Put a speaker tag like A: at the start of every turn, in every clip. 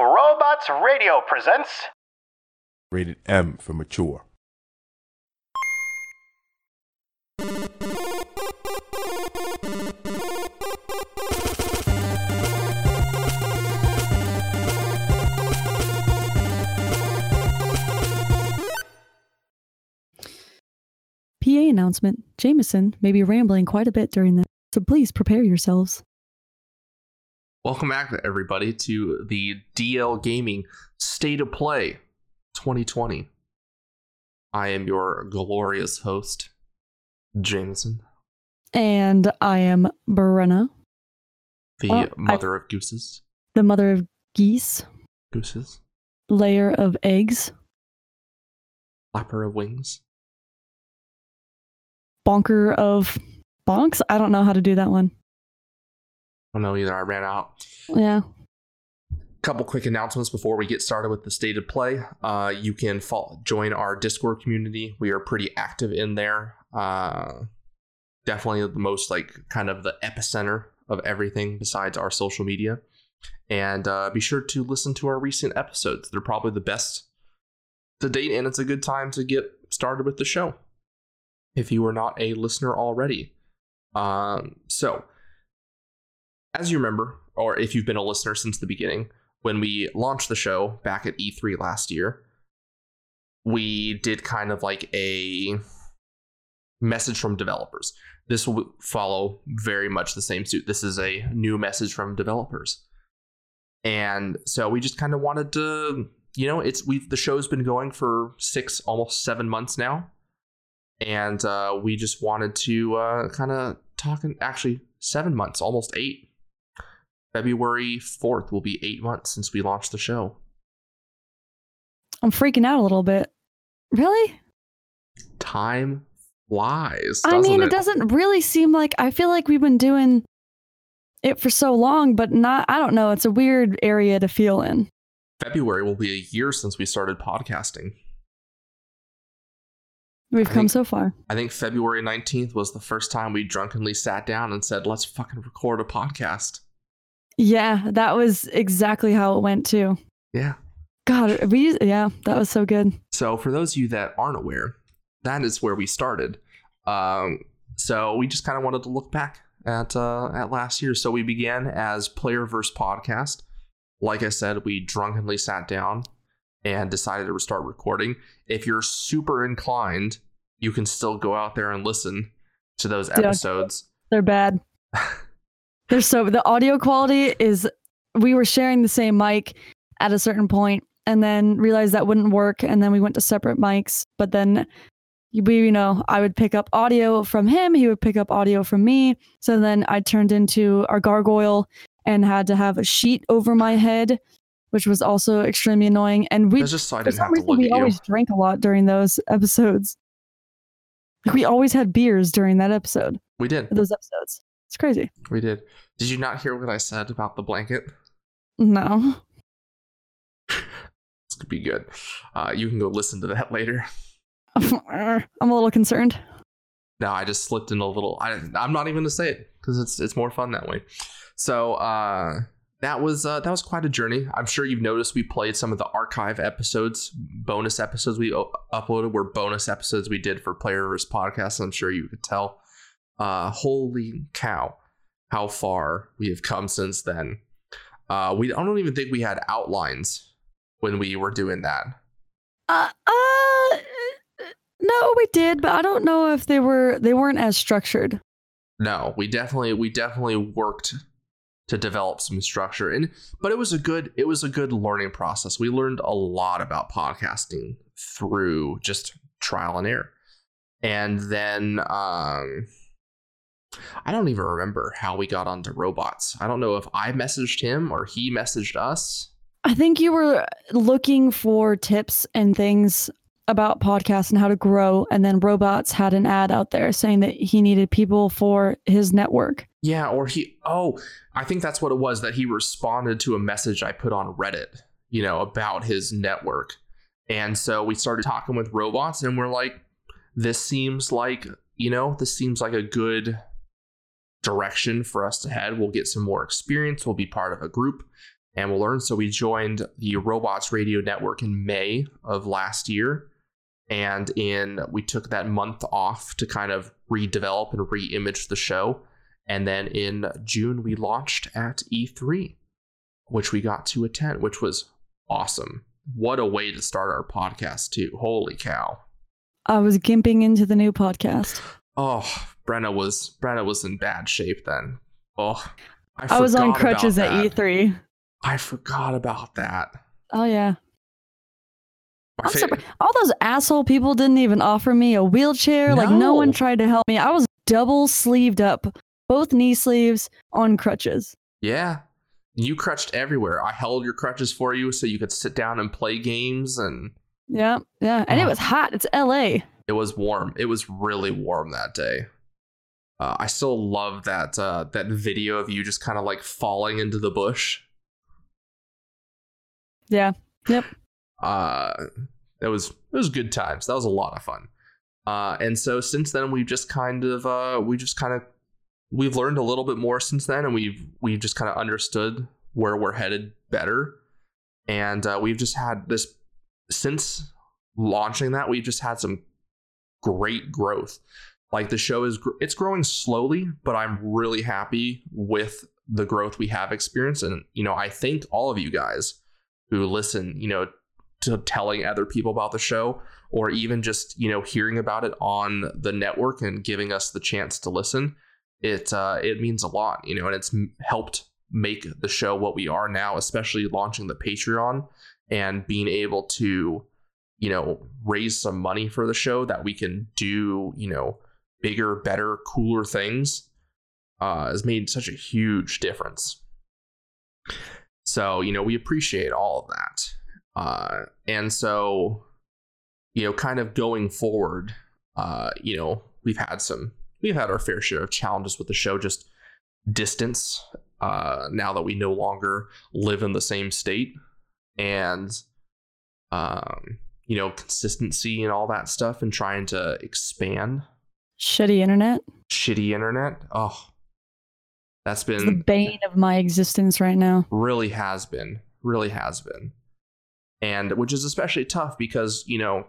A: Robots Radio presents.
B: Rated M for mature.
C: PA announcement Jameson may be rambling quite a bit during this, so please prepare yourselves.
D: Welcome back, everybody, to the DL Gaming State of Play 2020. I am your glorious host, Jameson,
C: And I am Brenna,
D: the
C: Oh, I-
D: mother of gooses.
C: the mother of geese,
D: Gooses.
C: layer of eggs,
D: Flapper of wings.
C: bonker of bonks. I don't know how to do that one.
D: Don't know either. I ran out.
C: Yeah.
D: couple quick announcements before we get started with the state of play. Uh, you can follow, join our Discord community. We are pretty active in there. Uh, definitely the most like kind of the epicenter of everything besides our social media. And uh, be sure to listen to our recent episodes. They're probably the best to date, and it's a good time to get started with the show if you are not a listener already. Um, so, as you remember, or if you've been a listener since the beginning, when we launched the show back at E3 last year, we did kind of like a message from developers. This will follow very much the same suit. This is a new message from developers. And so we just kind of wanted to, you know, it's we've the show's been going for six, almost seven months now. And uh, we just wanted to uh, kind of talk, actually, seven months, almost eight. February 4th will be eight months since we launched the show.
C: I'm freaking out a little bit. Really?
D: Time flies.
C: I mean, it? doesn't really seem like I feel like we've been doing it for so long, but not, I don't know. It's a weird area to feel in.
D: February will be a year since we started podcasting.
C: We've
D: I
C: come
D: think-
C: so far.
D: I think February 19th was the first time we drunkenly sat down and said, let's fucking record a podcast.
C: Yeah, that was exactly how it went too.
D: Yeah.
C: God, we, yeah, that was so good.
D: So, for those of you that aren't aware, that is where we started. Um, so, we just kind of wanted to look back at uh, at last year. So, we began as Player Verse Podcast. Like I said, we drunkenly sat down and decided to start recording. If you're super inclined, you can still go out there and listen to those
C: Yeah.
D: episodes.
C: They're bad. They're so the audio quality is we were sharing the same mic at a certain point and then realized that wouldn't work and then we went to separate mics but then we you know I would pick up audio from him he would pick up audio from me. So then I turned into our gargoyle and had to have a sheet over my head which was also extremely annoying. And we
D: just so I
C: for
D: didn't
C: some
D: have to
C: reason
D: look
C: we
D: at you.
C: always drank a lot during those episodes. Like we always had beers during that episode.
D: We did.
C: those episodes it's crazy
D: We did. Did you not hear what I said about the blanket?
C: No.
D: This could be good. Uh, you can go listen to that later.
C: I'm a little concerned.
D: No, I just slipped in a little. I, I'm not even gonna say it because it's it's more fun that way. So uh, that was uh, that was quite a journey. I'm sure you've noticed we played some of the archive episodes, bonus episodes we uploaded were bonus episodes we did for Players Podcast. I'm sure you could tell. Uh, holy cow, how far we have come since then. Uh, we I don't even think we had outlines when we were doing that.
C: Uh, uh, no, we did, but I don't know if they were they weren't as structured.
D: No, we definitely we definitely worked to develop some structure and but it was a good it was a good learning process. We learned a lot about podcasting through just trial and error. And then um I don't even remember how we got onto robots. I don't know if I messaged him or he messaged us.
C: I think you were looking for tips and things about podcasts and how to grow, and then Robots had an ad out there saying that he needed people for his network.
D: Yeah, or he oh, I think that's what it was that he responded to a message I put on Reddit, you know, about his network. And so we started talking with robots and we're like this seems like, you know, this seems like a good direction for us to head. We'll get some more experience, we'll be part of a group. and we'll learn. So we joined the Robots Radio Network in May of last year, and in we took that month off to kind of redevelop and re-image the show, and then in June we launched at E3, which we got to attend, which was awesome. What a way to start our podcast too! Holy cow!
C: I was gimping into the new podcast.
D: Oh, Brenna was Brenna was in bad shape then. Oh,
C: I, was on crutches at E
D: that.
C: E3.
D: I forgot about that.
C: Oh yeah.
D: My
C: I'm
D: fa-
C: All those asshole people didn't even offer me a wheelchair. Like no one tried to help me. I was double sleeved up, both knee sleeves on crutches.
D: Yeah. You crutched everywhere. I held your crutches for you so you could sit down and play games and
C: Yeah, yeah. And it was hot. It's LA.
D: It was warm. It was really warm that day. Uh, I still love that uh, that video of you just kind of like falling into the bush.
C: Yeah. Yep.
D: Uh, it was it was good times. That was a lot of fun. Uh, and so since then we've just kind of uh, we just kind of we've learned a little bit more since then, and we've we've just kind of understood where we're headed better, and uh, we've just had this since launching that we've just had some great growth. Like the show is, it's growing slowly, but I'm really happy with the growth we have experienced, and you know I thank all of you guys who listen, you know, to telling other people about the show or even just, you know, hearing about it on the network and giving us the chance to listen. It uh it means a lot, you know, and it's helped make the show what we are now, especially launching the Patreon and being able to, you know, raise some money for the show that we can do, you know, bigger, better, cooler things uh has made such a huge difference. So, you know, we appreciate all of that. Uh, and so, you know, kind of going forward, uh, you know, we've had some, we've had our fair share of challenges with the show, just distance, uh, now that we no longer live in the same state and, um, you know, consistency and all that stuff and trying to expand
C: Shitty internet.
D: shitty internet. Oh, that's
C: It's the bane of my existence right now.
D: really has been really has been and which is especially tough because you know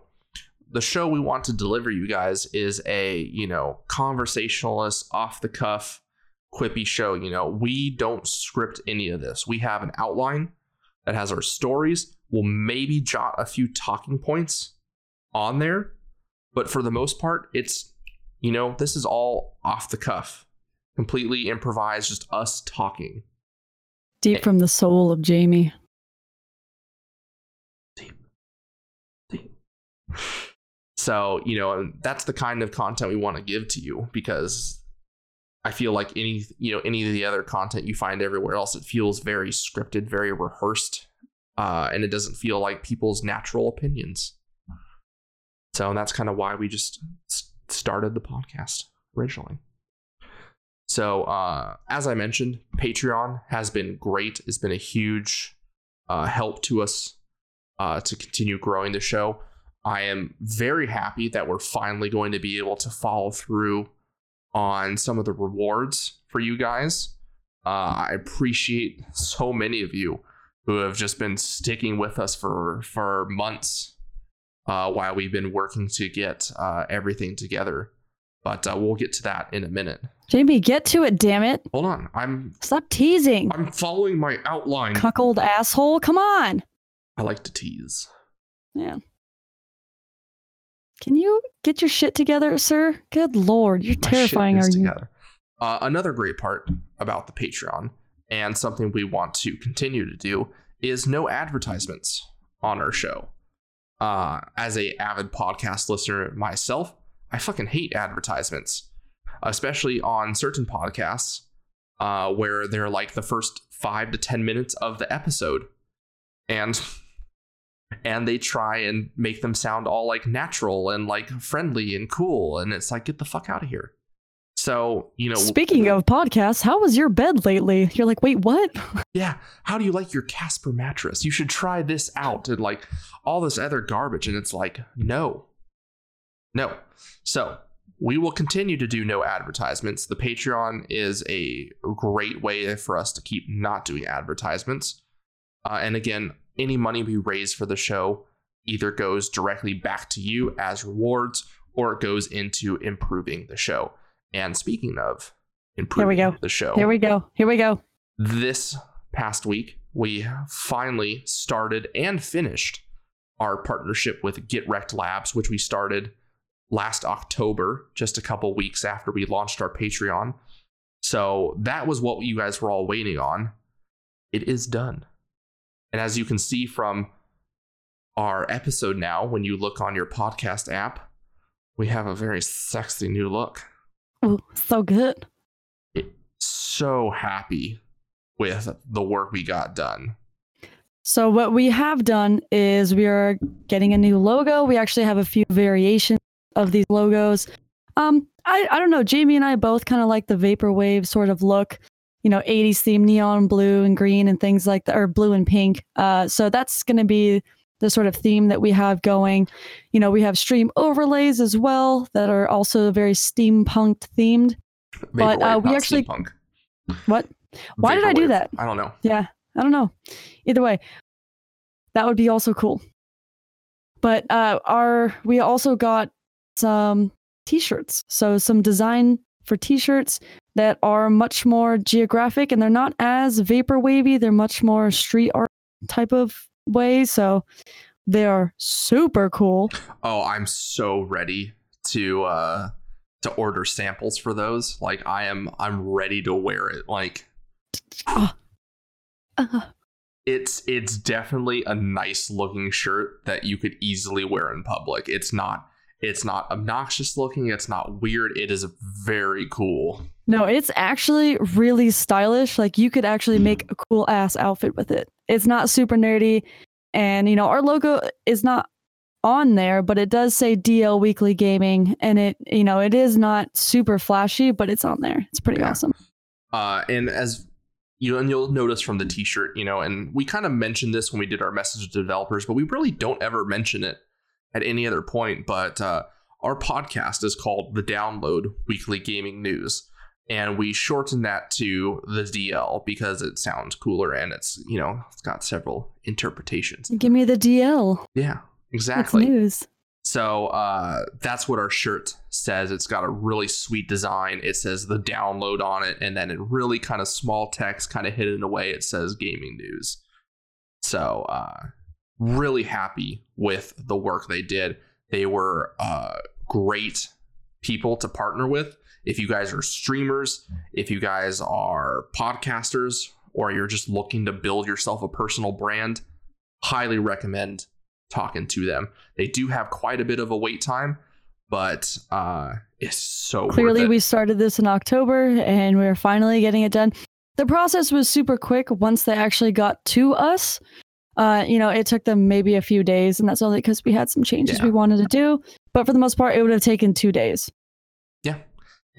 D: the show we want to deliver you guys is a you know conversationalist off the cuff quippy show you know we don't script any of this we have an outline that has our stories we'll maybe jot a few talking points on there but for the most part it's you know this is all off the cuff completely improvised just us talking
C: Deep eh. from the soul of Jamie. Deep. Deep.
D: So, you know, that's the kind of content we want to give to you because I feel like any, you know, any of the other content you find everywhere else, it feels very scripted, very rehearsed, uh, and it doesn't feel like people's natural opinions. So that's kind of why we just started the podcast originally. So, uh, as I mentioned, Patreon has been great. It's been a huge uh, help to us uh, to continue growing the show. I am very happy that we're finally going to be able to follow through on some of the rewards for you guys. Uh, I appreciate so many of you who have just been sticking with us for for months uh, while we've been working to get uh, everything together. But uh, we'll get to that in a minute.
C: Jamie, get to it, damn it.
D: Hold on, I'm
C: Stop teasing.
D: I'm following my outline.
C: Cuckold asshole. Come on.
D: I like to tease.
C: Yeah. Can you get your shit together, sir? Good lord, you're
D: my
C: terrifying.
D: shit
C: Are you?
D: together. Uh, another great part about the Patreon, and something we want to continue to do, is no advertisements on our show. Uh, as a avid podcast listener myself, I fucking hate advertisements, especially on certain podcasts uh, where they're like the first five to ten minutes of the episode, and and they try and make them sound all like natural and like friendly and cool, and it's like get the fuck out of here. So you know,
C: Speaking of podcasts, how was your bed lately? You're like, wait, what?
D: yeah, how do you like your Casper mattress? You should try this out and like all this other garbage. And it's like, no, no. So we will continue to do no advertisements. The Patreon is a great way for us to keep not doing advertisements. Uh, and again, any money we raise for the show either goes directly back to you as rewards or it goes into improving the show. And speaking of improving
C: go.
D: the show,
C: Here we go. Here we go.
D: this past week, we finally started and finished our partnership with Get Wrecked Labs, which we started last October, just a couple weeks after we launched our Patreon. So that was what you guys were all waiting on. It is done. And as you can see from our episode now, when you look on your podcast app, we have a very sexy new look.
C: Ooh, so good.
D: So happy with the work we got done.
C: So what we have done is we are getting a new logo. We actually have a few variations of these logos. Um, I, I don't know. Jamie and I both kind of like the vaporwave sort of look, you know, 80s theme, neon blue and green and things like that, or blue and pink. Uh, so that's going to be the sort of theme that we have going. You know, we have stream overlays as well that are also very steampunk themed. But, uh, we actually-
D: steampunk.
C: What? Why did I do that?
D: I don't know.
C: Yeah, I don't know. Either way, that would be also cool. But uh, our we also got some t-shirts. So some design for t-shirts that are much more geographic and they're not as vapor wavy. They're much more street art type of way. So they are super cool.
D: Oh, I'm so ready to uh to order samples for those. Like I am I'm ready to wear it. Like
C: Uh,
D: it's it's definitely a nice looking shirt that you could easily wear in public. It's not it's not obnoxious looking, it's not weird. It is very cool.
C: no, it's actually really stylish. Like you could actually make a cool ass outfit with it. It's not super nerdy. And you know, our logo is not on there, but it does say DL Weekly Gaming and it you know, it is not super flashy, but it's on there. It's pretty
D: Yeah.
C: awesome.
D: Uh, and as you and you'll notice from the t-shirt, you know, and we kind of mentioned this when we did our message to developers, but we really don't ever mention it at any other point. But uh, our podcast is called The Download Weekly Gaming News, and we shorten that to the DL because it sounds cooler and it's you know it's got several interpretations.
C: Give me the DL.
D: Yeah, exactly.
C: news.
D: So uh, that's what our shirt says. It's got a really sweet design. It says the download on it, and then in really kind of small text, kind of hidden away, it says gaming news. So uh, really happy with the work they did. They were uh, great people to partner with. If you guys are streamers, if you guys are podcasters, or you're just looking to build yourself a personal brand, highly recommend talking to them. They do have quite a bit of a wait time, but uh, it's so worth
C: Clearly,
D: it.
C: we started this in October and we're finally getting it done. The process was super quick once they actually got to us. Uh, you know, it took them maybe a few days, and that's only because we had some changes
D: Yeah.
C: we wanted to do. But for the most part, it would have taken two days.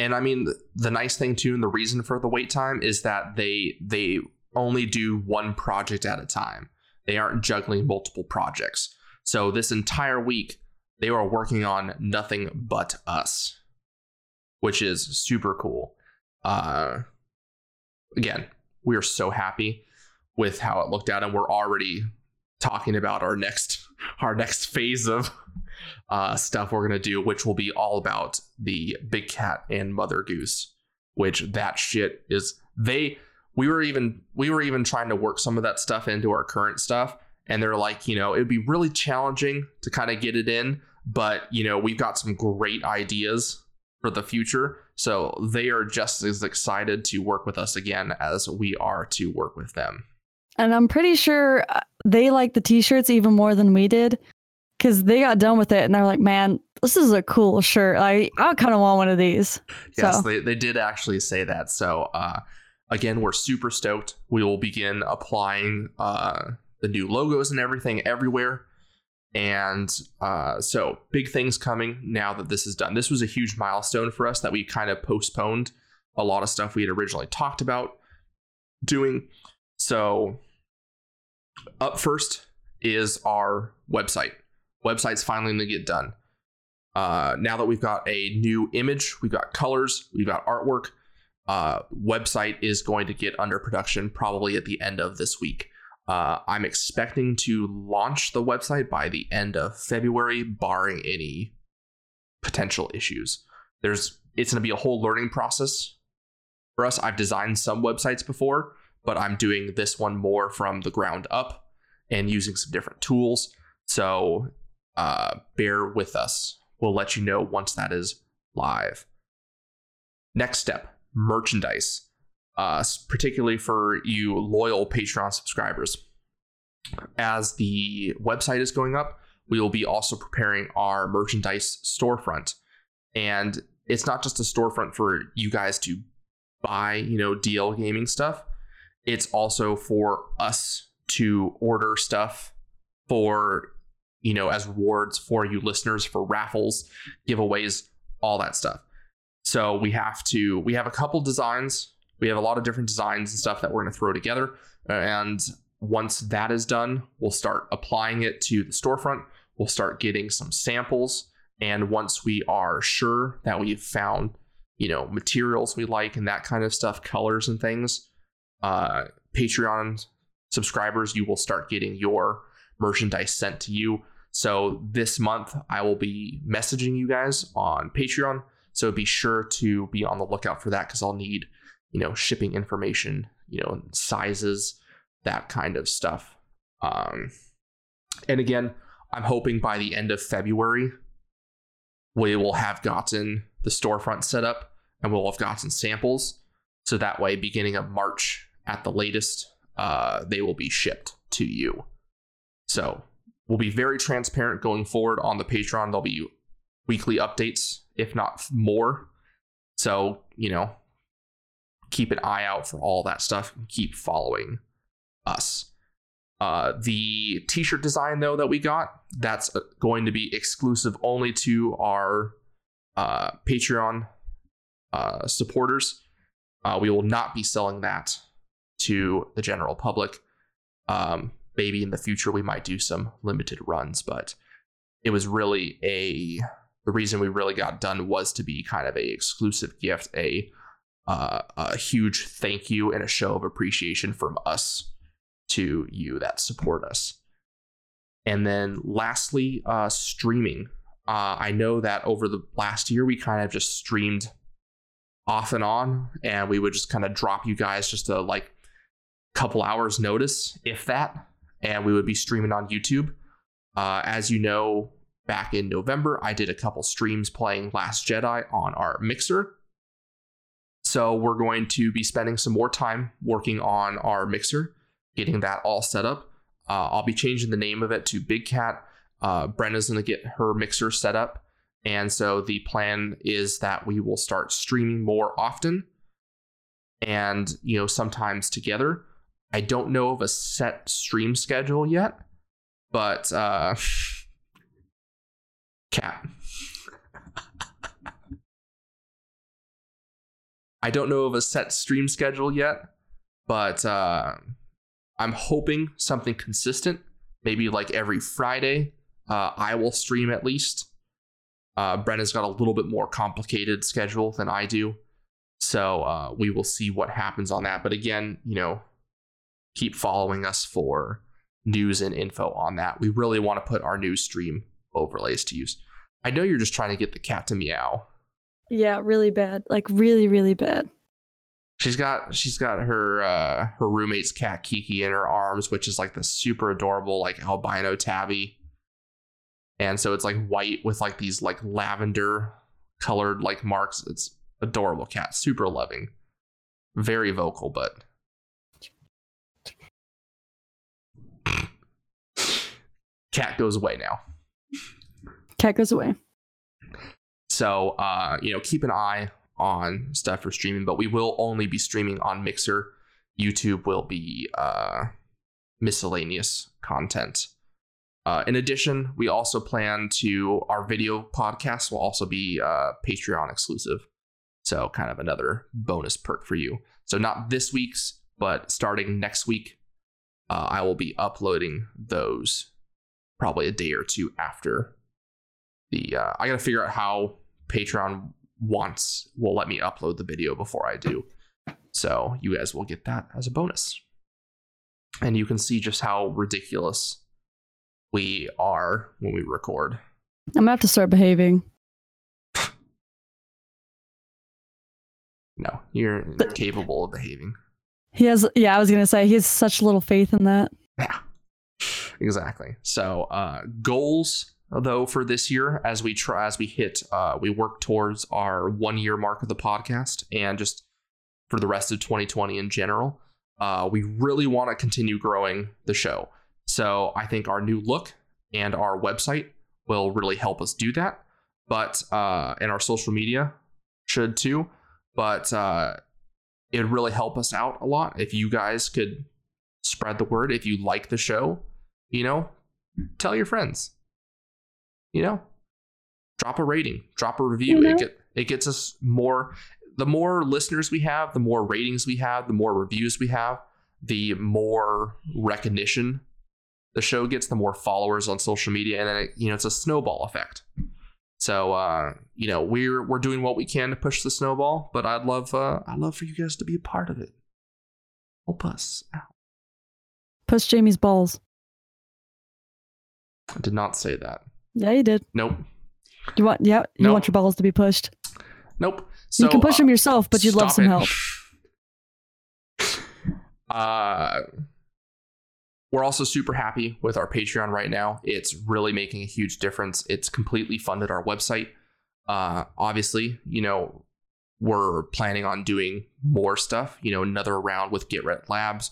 D: And I mean, the nice thing too, and the reason for the wait time is that they they only do one project at a time. They aren't juggling multiple projects. So this entire week, they were working on nothing but us, which is super cool. Uh, again, we are so happy with how it looked out, and we're already talking about our next our next phase of uh, stuff we're gonna do, which will be all about the big cat and mother goose. Which that shit is they we were even we were even trying to work some of that stuff into our current stuff, and they're like, you know, it'd be really challenging to kind of get it in, but you know, we've got some great ideas for the future. So they are just as excited to work with us again as we are to work with them.
C: And I'm pretty sure uh, they like the t-shirts even more than we did because they got done with it and they're like, man, this is a cool shirt. I, I kind of want one of these.
D: Yes,
C: So-
D: they, they did actually say that. So uh, again, we're super stoked. We will begin applying uh, the new logos and everything everywhere. And uh, so big things coming now that this is done. This was a huge milestone for us that we kind of postponed a lot of stuff we had originally talked about doing. So up first is our website. Website's finally going to get done. Uh, now that we've got a new image, we've got colors, we've got artwork. Uh, website is going to get under production probably at the end of this week. Uh, I'm expecting to launch the website by the end of February, barring any potential issues. There's it's going to be a whole learning process for us. I've designed some websites before, but I'm doing this one more from the ground up and using some different tools. So uh, bear with us. We'll let you know once that is live. Next step merchandise, uh, particularly for you loyal Patreon subscribers. As the website is going up, we will be also preparing our merchandise storefront. And it's not just a storefront for you guys to buy, you know, DL gaming stuff. It's also for us to order stuff for, you know, as rewards for you listeners for raffles, giveaways, all that stuff. So we have to, we have a couple designs. We have a lot of different designs and stuff that we're going to throw together. And once that is done, we'll start applying it to the storefront. We'll start getting some samples. And once we are sure that we've found, you know, materials we like and that kind of stuff, colors and things, uh, Patreon subscribers, you will start getting your merchandise sent to you. So this month, I will be messaging you guys on Patreon. So be sure to be on the lookout for that because I'll need, you know, shipping information, you know, sizes, that kind of stuff. Um, and again, I'm hoping by the end of February, we will have gotten the storefront set up and we'll have gotten samples. So that way, beginning of March at the latest, uh, they will be shipped to you. So we'll be very transparent going forward on the Patreon. There'll be weekly updates, if not more. So, you know, keep an eye out for all that stuff and keep following us. Uh, the t-shirt design though that we got that's uh, going to be exclusive only to our uh, patreon uh, supporters uh, we will not be selling that to the general public um, maybe in the future we might do some limited runs but it was really a the reason we really got done was to be kind of a exclusive gift a uh, a huge thank you and a show of appreciation from us to you that support us. And then lastly, uh, streaming. Uh, I know that over the last year, we kind of just streamed off and on, and we would just kind of drop you guys just a like couple hours notice, if that, and we would be streaming on YouTube. Uh, as you know, back in November, I did a couple streams playing Last Jedi on our mixer. So we're going to be spending some more time working on our mixer getting that all set up. Uh, I'll be changing the name of it to Big Cat. Uh, Brenna's going to get her mixer set up. And so the plan is that we will start streaming more often and, you know, sometimes together. I don't know of a set stream schedule yet, but, uh, cat. I don't know of a set stream schedule yet, but, uh, I'm hoping something consistent, maybe like every Friday. Uh, I will stream at least. Uh, Brenna's got a little bit more complicated schedule than I do. So uh, we will see what happens on that. But again, you know, keep following us for news and info on that. We really want to put our news stream overlays to use. I know you're just trying to get the cat to meow.
C: Yeah, really bad. Like really, really bad.
D: She's got she's got her uh, her roommate's cat Kiki in her arms, which is like the super adorable like albino tabby. And so it's like white with like these like lavender colored like marks. It's adorable cat, super loving, very vocal, but cat goes away now.
C: Cat goes away.
D: So uh, you know, keep an eye on stuff for streaming, but we will only be streaming on Mixer. YouTube will be uh, miscellaneous content. Uh, in addition, we also plan to our video podcast will also be uh, Patreon exclusive. So, kind of another bonus perk for you. So, not this week's, but starting next week, uh, I will be uploading those probably a day or two after the. Uh, I got to figure out how Patreon wants will let me upload the video before I do. So you guys will get that as a bonus. and you can see just how ridiculous we are when we record.
C: I'm gonna have to start behaving.
D: No, you're
C: But-
D: capable of behaving.
C: He has, yeah, I was gonna say he has such little faith in that.
D: Yeah, exactly. So uh, goals though for this year, as we try, as we hit, uh, we work towards our one year mark of the podcast, and just for the rest of 2020 in general, uh, we really want to continue growing the show. So I think our new look and our website will really help us do that. But uh, and our social media should too. But uh, it'd really help us out a lot if you guys could spread the word. If you like the show, you know, tell your friends. You know, drop a rating, drop a review.
C: You know?
D: It get it gets us more. The more listeners we have, the more ratings we have, the more reviews we have, the more recognition the show gets, the more followers on social media, and then it, you know it's a snowball effect. So uh, you know we're we're doing what we can to push the snowball, but I'd love uh, I'd love for you guys to be a part of it. Help us out.
C: Push Jamie's balls.
D: I did not say that.
C: Yeah, you did.
D: Nope.
C: You want, yeah, you
D: No.
C: want your balls to be pushed.
D: Nope. So
C: you can push
D: uh,
C: them yourself, but you'd love some
D: it.
C: help.
D: Uh, we're also super happy with our Patreon right now. It's really making a huge difference. It's completely funded our website. Uh, obviously, you know, we're planning on doing more stuff, you know, another round with Get Wrecked Labs,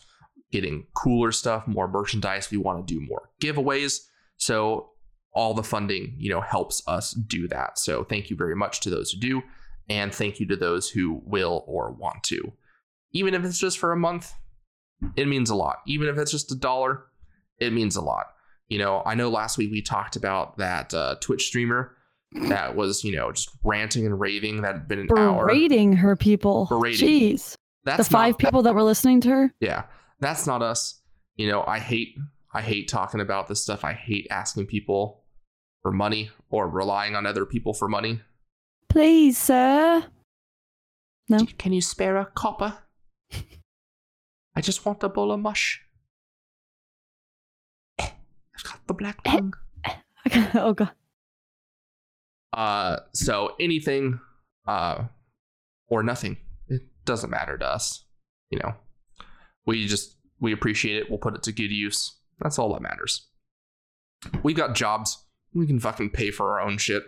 D: getting cooler stuff, more merchandise. We want to do more giveaways. So all the funding, you know, helps us do that. So thank you very much to those who do. And thank you to those who will or want to. Even if it's just for a month, it means a lot. Even if it's just a dollar, it means a lot. You know, I know last week we talked about that uh, Twitch streamer that was, you know, just ranting and raving that had been an hour.
C: Berating her people.
D: Berating.
C: Jeez.
D: That's
C: the five
D: not,
C: people that were listening to her.
D: yeah, that's not us. You know, I hate I hate talking about this stuff. I hate asking people for money or relying on other people for money.
C: Please, sir. No.
D: Can you spare a copper? I just want a bowl of mush. Eh, I've got the black lung.
C: oh god.
D: Uh, so anything, uh, or nothing. It doesn't matter to us. You know, we just we appreciate it. We'll put it to good use. That's all that matters. We've got jobs. We can fucking pay for our own shit.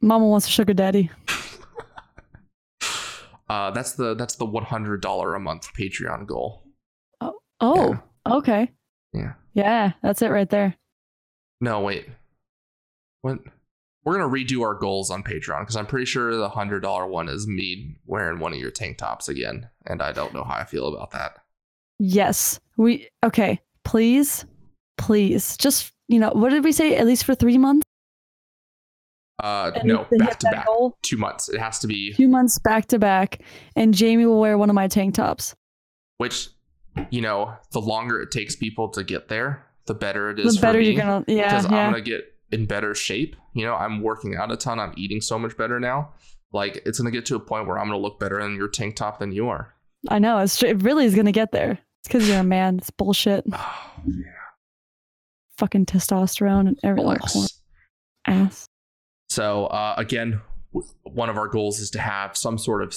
C: Mama wants a sugar daddy.
D: Uh, that's the that's the one hundred dollar a month Patreon goal.
C: Oh, Oh. okay.
D: Yeah.
C: Yeah, that's it right there.
D: No, wait. What? We're gonna redo our goals on Patreon because I'm pretty sure the hundred dollar one is me wearing one of your tank tops again, and I don't know how I feel about that.
C: Yes. We okay. Please, please, just you know, what did we say? At least for three months.
D: Uh,
C: And
D: no, back to back,
C: goal?
D: two months. It has to be
C: Two months back to back, and Jamie will wear one of my tank tops.
D: which, you know, the longer it takes people to get there, the better it is.
C: The better
D: me,
C: you're gonna, yeah,
D: because
C: yeah.
D: I'm gonna get in better shape. You know, I'm working out a ton. I'm eating so much better now. Like it's gonna get to a point where I'm gonna look better in your tank top than you are.
C: I know. It's it really is gonna get there. It's because you're a man. It's bullshit.
D: Oh,
C: Fucking testosterone and everything. Ass.
D: So uh, again, one of our goals is to have some sort of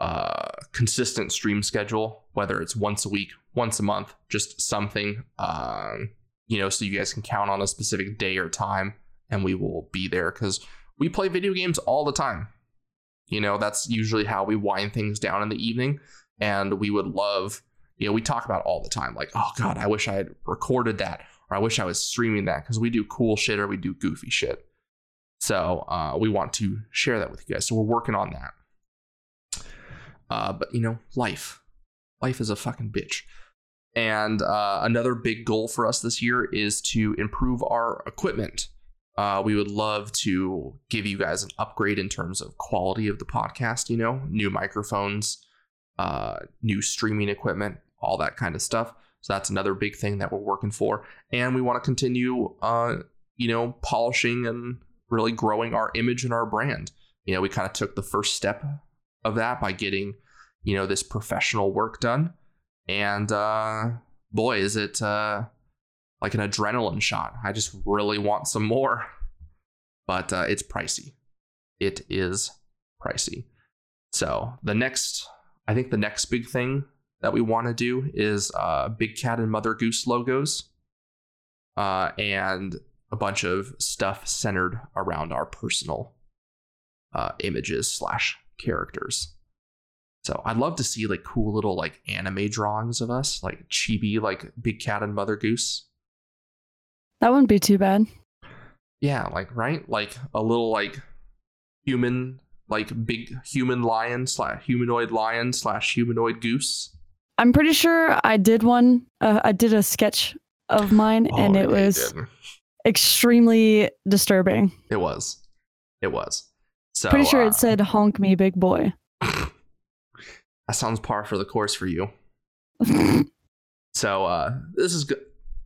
D: uh, consistent stream schedule, whether it's once a week, once a month, just something, um, you know, so you guys can count on a specific day or time, and we will be there because we play video games all the time. You know, that's usually how we wind things down in the evening, and we would love. You know, we talk about all the time, like, oh God, I wish I had recorded that, or I wish I was streaming that, because we do cool shit or we do goofy shit. So uh, we want to share that with you guys. So we're working on that. Uh, but you know, life, life is a fucking bitch. And uh, another big goal for us this year is to improve our equipment. Uh, we would love to give you guys an upgrade in terms of quality of the podcast. You know, new microphones, uh, new streaming equipment, all that kind of stuff. So that's another big thing that we're working for, and we want to continue, uh, you know, polishing and really growing our image and our brand. You know, we kind of took the first step of that by getting, you know this professional work done. And uh, boy, is it uh, like an adrenaline shot. I just really want some more, but uh, it's pricey. It is pricey. So the next, I think the next big thing that we want to do is uh, Big Cat and Mother Goose logos, uh, and a bunch of stuff centered around our personal uh, images slash characters. So I'd love to see like cool little like anime drawings of us, like chibi, like Big Cat and Mother Goose.
C: That wouldn't be too bad.
D: Yeah, like right, like a little like human, like big human lion slash humanoid lion slash humanoid goose.
C: I'm pretty sure I did one. Uh, I did a sketch of mine, and
D: Oh,
C: it
D: yeah,
C: was extremely disturbing.
D: It was. It was. So
C: pretty sure
D: uh,
C: it said "honk me, big boy."
D: that sounds par for the course for you. So uh, this is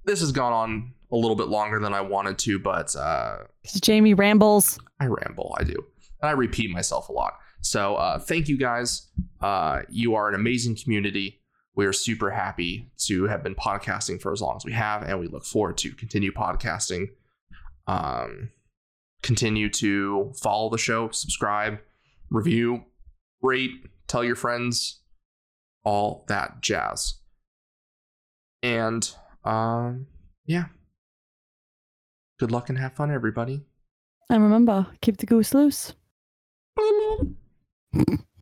D: this has gone on a little bit longer than I wanted to, but uh,
C: Jamie rambles.
D: I ramble. I do, and I repeat myself a lot. So uh, thank you guys. Uh, you are an amazing community. We are super happy to have been podcasting for as long as we have, and we look forward to continue podcasting. Um, continue to follow the show, subscribe, review, rate, tell your friends, all that jazz. And um, yeah, good luck and have fun, everybody.
C: And remember, keep the goose loose.